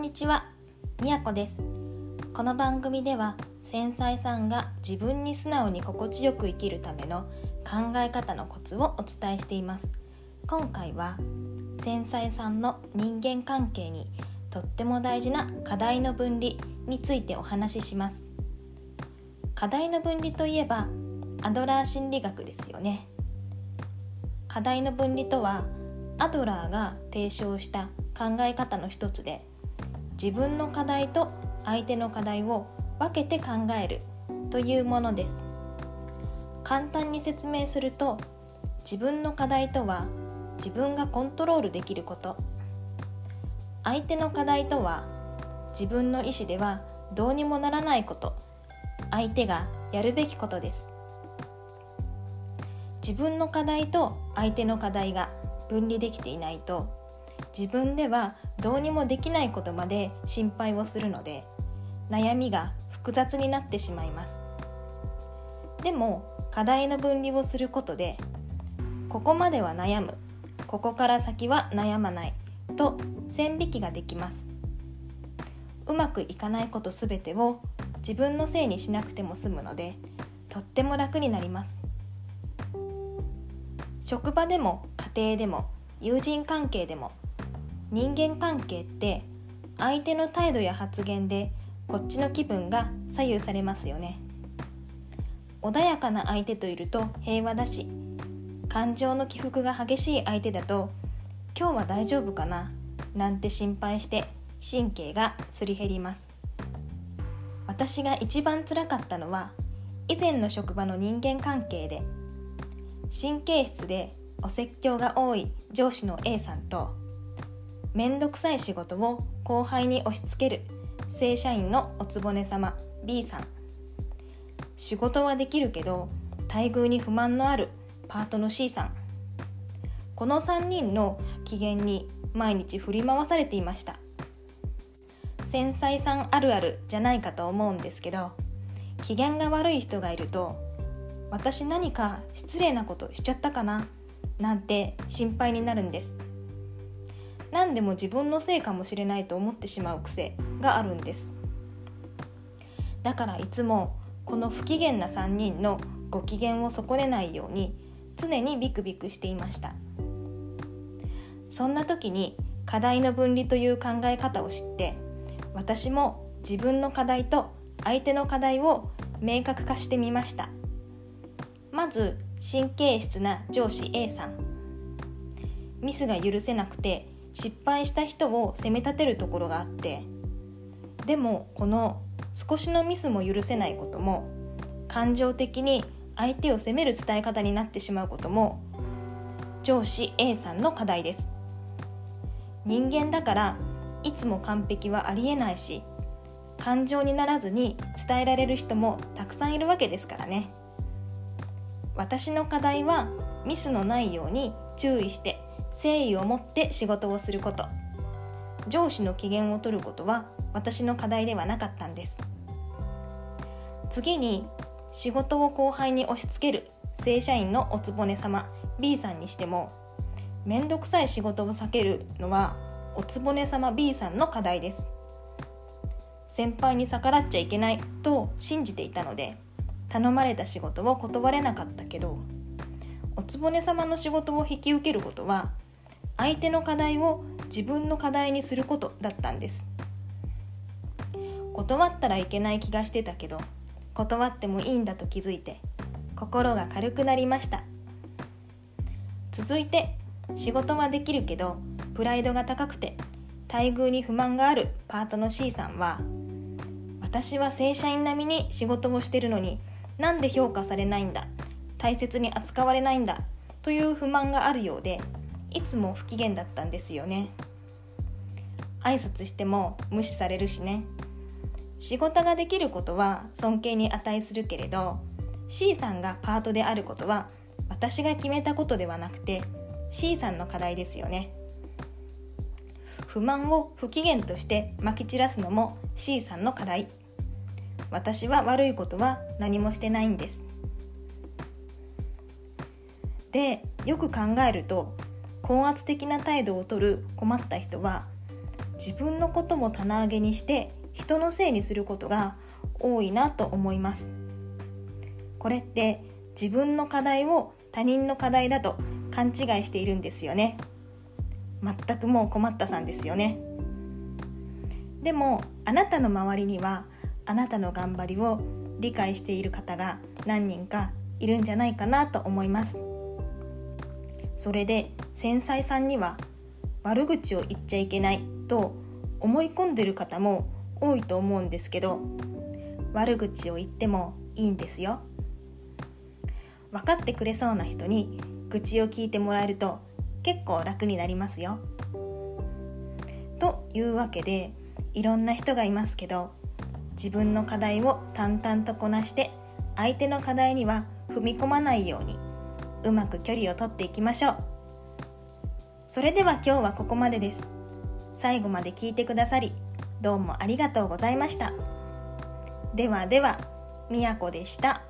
んにちは、みやこです。この番組では繊細さんが自分に素直に心地よく生きるための考え方のコツをお伝えしています。今回は繊細さんの人間関係にとっても大事な課題の分離についてお話しします。課題の分離といえばアドラー心理学ですよね。課題の分離とはアドラーが提唱した考え方の一つで自分の課題と相手の課題を分けて考えるというものです。簡単に説明すると自分の課題とは自分がコントロールできること。相手の課題とは自分の意思ではどうにもならないこと。相手がやるべきことです。自分の課題と相手の課題が分離できていないと自分ではどうにもできないことまで心配をするので悩みが複雑になってしまいます。でも課題の分離をすることでここまでは悩むここから先は悩まないと線引きができます。うまくいかないことすべてを自分のせいにしなくても済むのでとっても楽になります。職場でも家庭でも友人関係でも人間関係って相手の態度や発言でこっちの気分が左右されますよね。穏やかな相手といると平和だし感情の起伏が激しい相手だと今日は大丈夫かな？なんて心配して神経がすり減ります。私が一番辛かったのは以前の職場の人間関係で神経質でお説教が多い上司の A さんと面倒くさい仕事を後輩に押し付ける。正社員のおつぼね様。B さん。仕事はできるけど待遇に不満のある。パートの C さん。この3人の機嫌に毎日振り回されていました。繊細さんあるあるじゃないかと思うんですけど機嫌が悪い人がいると私何か失礼なことしちゃったかな？なんて心配になるんです。何でも自分のせいかもしれないと思ってしまう癖があるんです。だからいつもこの不機嫌な3人のご機嫌を損ねないように常にビクビクしていました。そんな時に課題の分離という考え方を知って私も自分の課題と相手の課題を明確化してみました。まず神経質な上司 A さん。ミスが許せなくて失敗した人を責め立てるところがあってでもこの少しのミスも許せないことも感情的に相手を責める伝え方になってしまうことも上司 A さんの課題です。人間だからいつも完璧はありえないし感情にならずに伝えられる人もたくさんいるわけですからね。私の課題はミスのないように注意して誠意を持って仕事をすること。上司の機嫌を取ることは私の課題ではなかったんです。次に仕事を後輩に押し付ける。正社員のおつぼね様。B さんにしても面倒くさい仕事を避けるのはおつぼね様 B さんの課題です。先輩に逆らっちゃいけないと信じていたので頼まれた仕事を断れなかったけどおつぼね様の仕事を引き受けることは相手の課題を自分の課題にすることだったんです。断ったらいけない気がしてたけど断ってもいいんだと気づいて心が軽くなりました。続いて仕事はできるけどプライドが高くて待遇に不満があるパートの C さんは私は正社員並みに仕事をしてるのになんで評価されないんだ大切に扱われないんだという不満があるようでいつも不機嫌だったんですよね。挨拶しても無視されるしね。仕事ができることは尊敬に値するけれど C さんがパートであることは私が決めたことではなくて C さんの課題ですよね。不満を不機嫌としてまき散らすのも C さんの課題。私は悪いことは何もしてないんです。でよく考えると高圧的な態度をとる困った人は自分のことも棚上げにして人のせいにすることが多いなと思います。これって自分の課題を他人の課題だと勘違いしているんですよね。全くもう困ったさんですよね。でもあなたの周りにはあなたの頑張りを理解している方が何人かいるんじゃないかなと思います。それで繊細さんには悪口を言っちゃいけないと思い込んでる方も多いと思うんですけど悪口を言ってもいいんですよ。分かってくれそうな人に愚痴を聞いてもらえると結構楽になりますよ。というわけでいろんな人がいますけど自分の課題を淡々とこなして相手の課題には踏み込まないようにうまく距離をとっていきましょう。それでは今日はここまでです。最後まで聞いてくださりどうもありがとうございました。ではではみやこでした。